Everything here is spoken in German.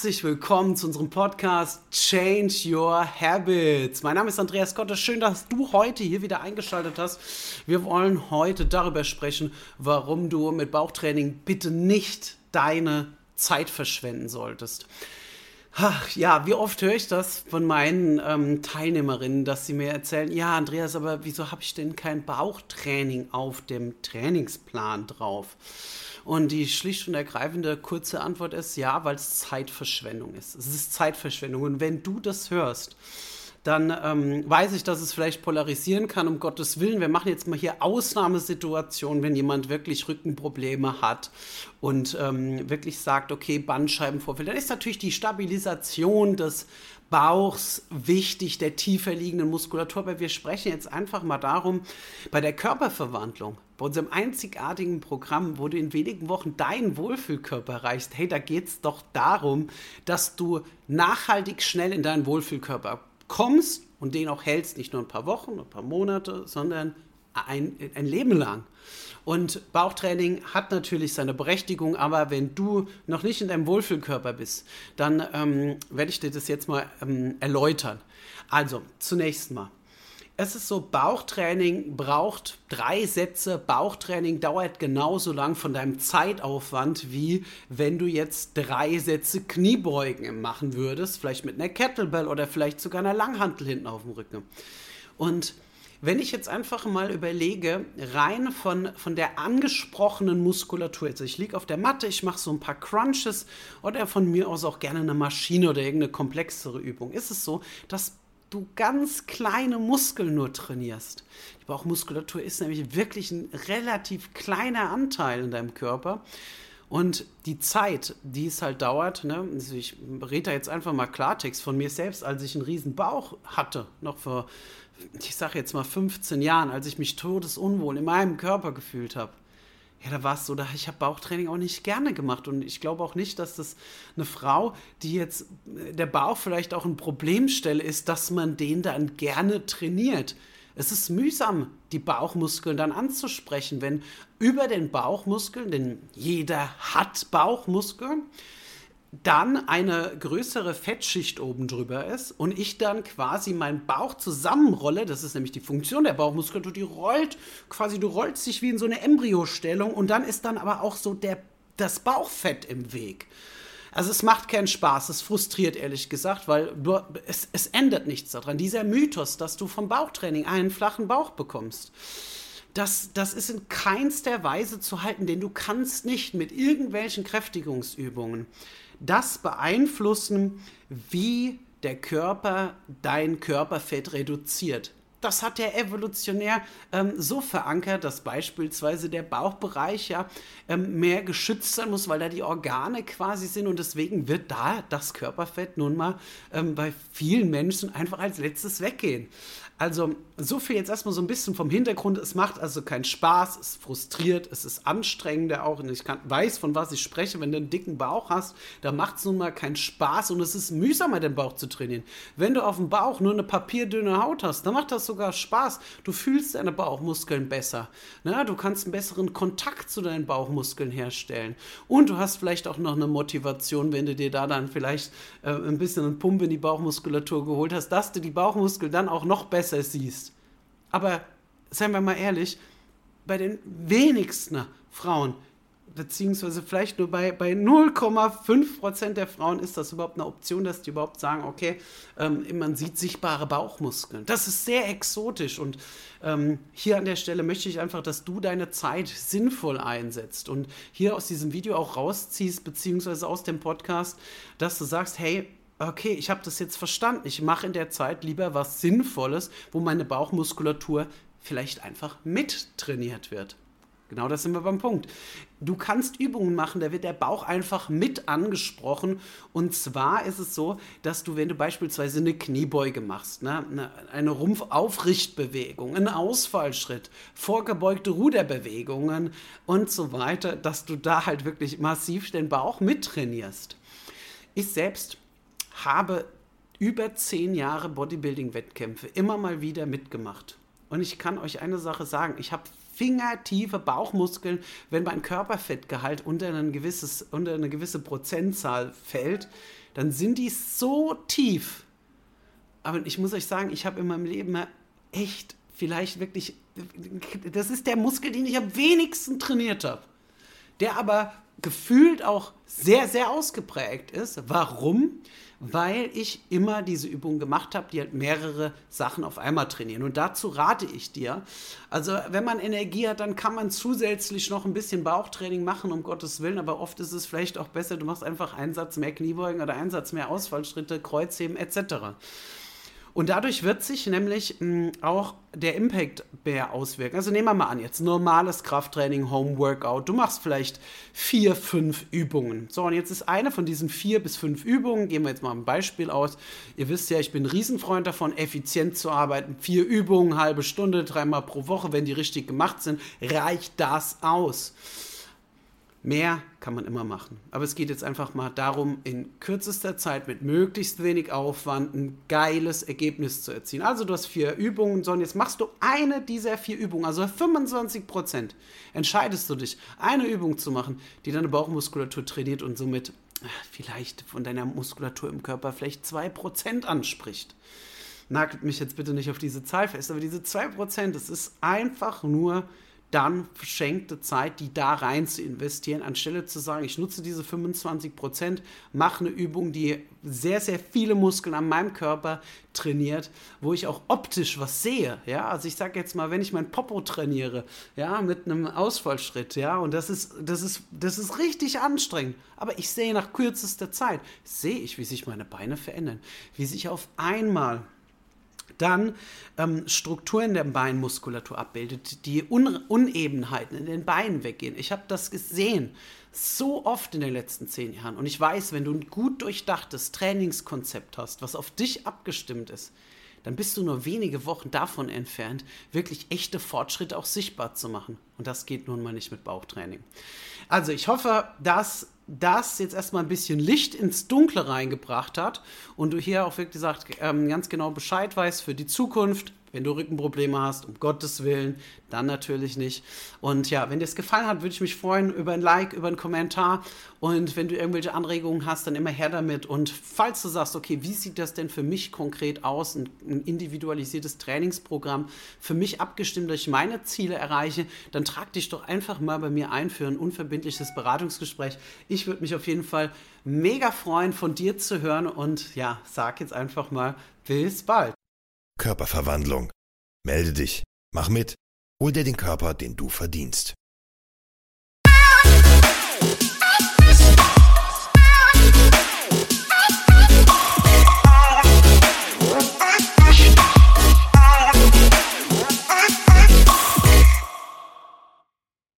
Herzlich willkommen zu unserem Podcast Change Your Habits. Mein Name ist Andreas Gottes. Schön, dass du heute hier wieder eingeschaltet hast. Wir wollen heute darüber sprechen, warum du mit Bauchtraining bitte nicht deine Zeit verschwenden solltest. Ach, ja, wie oft höre ich das von meinen ähm, Teilnehmerinnen, dass sie mir erzählen, ja, Andreas, aber wieso habe ich denn kein Bauchtraining auf dem Trainingsplan drauf? Und die schlicht und ergreifende kurze Antwort ist ja, weil es Zeitverschwendung ist. Es ist Zeitverschwendung. Und wenn du das hörst, dann ähm, weiß ich, dass es vielleicht polarisieren kann, um Gottes Willen. Wir machen jetzt mal hier Ausnahmesituationen, wenn jemand wirklich Rückenprobleme hat und ähm, wirklich sagt, okay, Bandscheibenvorfall. Dann ist natürlich die Stabilisation des Bauchs wichtig, der tiefer liegenden Muskulatur. Aber wir sprechen jetzt einfach mal darum, bei der Körperverwandlung, bei unserem einzigartigen Programm, wo du in wenigen Wochen deinen Wohlfühlkörper erreichst, hey, da geht es doch darum, dass du nachhaltig schnell in deinen Wohlfühlkörper kommst und den auch hältst, nicht nur ein paar Wochen, ein paar Monate, sondern ein, ein Leben lang. Und Bauchtraining hat natürlich seine Berechtigung, aber wenn du noch nicht in deinem Wohlfühlkörper bist, dann ähm, werde ich dir das jetzt mal ähm, erläutern. Also, zunächst mal. Es ist so, Bauchtraining braucht drei Sätze. Bauchtraining dauert genauso lang von deinem Zeitaufwand, wie wenn du jetzt drei Sätze Kniebeugen machen würdest. Vielleicht mit einer Kettlebell oder vielleicht sogar einer Langhantel hinten auf dem Rücken. Und wenn ich jetzt einfach mal überlege, rein von, von der angesprochenen Muskulatur, also ich liege auf der Matte, ich mache so ein paar Crunches oder von mir aus auch gerne eine Maschine oder irgendeine komplexere Übung, ist es so, dass du ganz kleine Muskeln nur trainierst. Die Bauchmuskulatur ist nämlich wirklich ein relativ kleiner Anteil in deinem Körper. Und die Zeit, die es halt dauert, ne, also ich rede da jetzt einfach mal Klartext von mir selbst, als ich einen riesen Bauch hatte, noch vor ich sage jetzt mal 15 Jahren, als ich mich todesunwohl in meinem Körper gefühlt habe, ja, da war es so, da ich habe Bauchtraining auch nicht gerne gemacht und ich glaube auch nicht, dass das eine Frau, die jetzt äh, der Bauch vielleicht auch ein Problemstelle ist, dass man den dann gerne trainiert. Es ist mühsam, die Bauchmuskeln dann anzusprechen, wenn über den Bauchmuskeln, denn jeder hat Bauchmuskeln, dann eine größere Fettschicht oben drüber ist und ich dann quasi meinen Bauch zusammenrolle, das ist nämlich die Funktion der Bauchmuskulatur, die rollt quasi, du rollst dich wie in so eine Embryostellung und dann ist dann aber auch so der, das Bauchfett im Weg. Also es macht keinen Spaß, es frustriert ehrlich gesagt, weil du, es, es ändert nichts daran. Dieser Mythos, dass du vom Bauchtraining einen flachen Bauch bekommst, das, das ist in keinster Weise zu halten, denn du kannst nicht mit irgendwelchen Kräftigungsübungen das beeinflussen, wie der Körper dein Körperfett reduziert. Das hat er evolutionär ähm, so verankert, dass beispielsweise der Bauchbereich ja ähm, mehr geschützt sein muss, weil da die Organe quasi sind und deswegen wird da das Körperfett nun mal ähm, bei vielen Menschen einfach als letztes weggehen. Also, so viel jetzt erstmal so ein bisschen vom Hintergrund. Es macht also keinen Spaß, es frustriert, es ist anstrengender auch. Und ich kann, weiß, von was ich spreche. Wenn du einen dicken Bauch hast, da macht es nun mal keinen Spaß und es ist mühsamer, den Bauch zu trainieren. Wenn du auf dem Bauch nur eine papierdünne Haut hast, dann macht das sogar Spaß. Du fühlst deine Bauchmuskeln besser. Na, du kannst einen besseren Kontakt zu deinen Bauchmuskeln herstellen. Und du hast vielleicht auch noch eine Motivation, wenn du dir da dann vielleicht äh, ein bisschen einen Pump in die Bauchmuskulatur geholt hast, dass du die Bauchmuskeln dann auch noch besser besser siehst. Aber seien wir mal ehrlich, bei den wenigsten Frauen, beziehungsweise vielleicht nur bei, bei 0,5% der Frauen ist das überhaupt eine Option, dass die überhaupt sagen, okay, ähm, man sieht sichtbare Bauchmuskeln. Das ist sehr exotisch und ähm, hier an der Stelle möchte ich einfach, dass du deine Zeit sinnvoll einsetzt und hier aus diesem Video auch rausziehst, beziehungsweise aus dem Podcast, dass du sagst, hey, okay, ich habe das jetzt verstanden. Ich mache in der Zeit lieber was Sinnvolles, wo meine Bauchmuskulatur vielleicht einfach mittrainiert wird. Genau das sind wir beim Punkt. Du kannst Übungen machen, da wird der Bauch einfach mit angesprochen. Und zwar ist es so, dass du, wenn du beispielsweise eine Kniebeuge machst, ne, eine, eine Rumpfaufrichtbewegung, einen Ausfallschritt, vorgebeugte Ruderbewegungen und so weiter, dass du da halt wirklich massiv den Bauch mittrainierst. Ich selbst habe über zehn Jahre Bodybuilding-Wettkämpfe immer mal wieder mitgemacht. Und ich kann euch eine Sache sagen, ich habe fingertiefe Bauchmuskeln, wenn mein Körperfettgehalt unter, ein gewisses, unter eine gewisse Prozentzahl fällt, dann sind die so tief. Aber ich muss euch sagen, ich habe in meinem Leben echt vielleicht wirklich, das ist der Muskel, den ich am wenigsten trainiert habe. Der aber gefühlt auch sehr, sehr ausgeprägt ist. Warum? Weil ich immer diese Übungen gemacht habe, die halt mehrere Sachen auf einmal trainieren. Und dazu rate ich dir. Also, wenn man Energie hat, dann kann man zusätzlich noch ein bisschen Bauchtraining machen, um Gottes Willen. Aber oft ist es vielleicht auch besser, du machst einfach einen Satz mehr Kniebeugen oder einen Satz mehr Ausfallschritte, Kreuzheben etc. Und dadurch wird sich nämlich mh, hm, auch der Impact mehr auswirken. Also nehmen wir mal an, jetzt normales Krafttraining, Home Workout. Du machst vielleicht vier, fünf Übungen. So, und jetzt ist eine von diesen vier bis fünf Übungen, gehen wir jetzt mal ein Beispiel aus. Ihr wisst ja, ich bin ein Riesenfreund davon, effizient zu arbeiten. Vier Übungen, halbe Stunde, dreimal pro Woche, wenn die richtig gemacht sind, reicht das aus. Mehr kann man immer machen. Aber es geht jetzt einfach mal darum, in kürzester Zeit mit möglichst wenig Aufwand ein geiles Ergebnis zu erzielen. Also du hast vier Übungen, sondern jetzt machst du eine dieser vier Übungen, also 25 Prozent, entscheidest du dich, eine Übung zu machen, die deine Bauchmuskulatur trainiert und somit äh, vielleicht von deiner Muskulatur im Körper vielleicht 2% anspricht. Nagelt mich jetzt bitte nicht auf diese Zahl fest, aber diese 2%, das ist einfach nur dann verschenkte Zeit, die da rein zu investieren, anstelle zu sagen, ich nutze diese 25 Prozent, mache eine Übung, die sehr, sehr viele Muskeln an meinem Körper trainiert, wo ich auch optisch was sehe. Ja, also ich sage jetzt mal, wenn ich mein Popo trainiere, ja, mit einem Ausfallschritt, ja, und das ist, das ist, das ist richtig anstrengend. Aber ich sehe nach kürzester Zeit, sehe ich, wie sich meine Beine verändern, wie sich auf einmal dann ähm, Strukturen der Beinmuskulatur abbildet, die Un Unebenheiten in den Beinen weggehen. Ich habe das gesehen so oft in den letzten zehn Jahren. Und ich weiß, wenn du ein gut durchdachtes Trainingskonzept hast, was auf dich abgestimmt ist, dann bist du nur wenige Wochen davon entfernt, wirklich echte Fortschritte auch sichtbar zu machen. Und das geht nun mal nicht mit Bauchtraining. Also ich hoffe, dass das jetzt erstmal ein bisschen Licht ins Dunkle reingebracht hat und du hier auch wirklich gesagt, ähm, ganz genau Bescheid weißt für die Zukunft, wenn du Rückenprobleme hast, um Gottes Willen, dann natürlich nicht. Und ja, wenn dir es gefallen hat, würde ich mich freuen über ein Like, über einen Kommentar. Und wenn du irgendwelche Anregungen hast, dann immer her damit. Und falls du sagst, okay, wie sieht das denn für mich konkret aus? Ein, ein individualisiertes Trainingsprogramm für mich abgestimmt, dass ich meine Ziele erreiche, dann trag dich doch einfach mal bei mir ein für ein unverbindliches Beratungsgespräch. Ich würde mich auf jeden Fall mega freuen, von dir zu hören. Und ja, sag jetzt einfach mal, bis bald. Körperverwandlung. Melde dich, mach mit, hol dir den Körper, den du verdienst.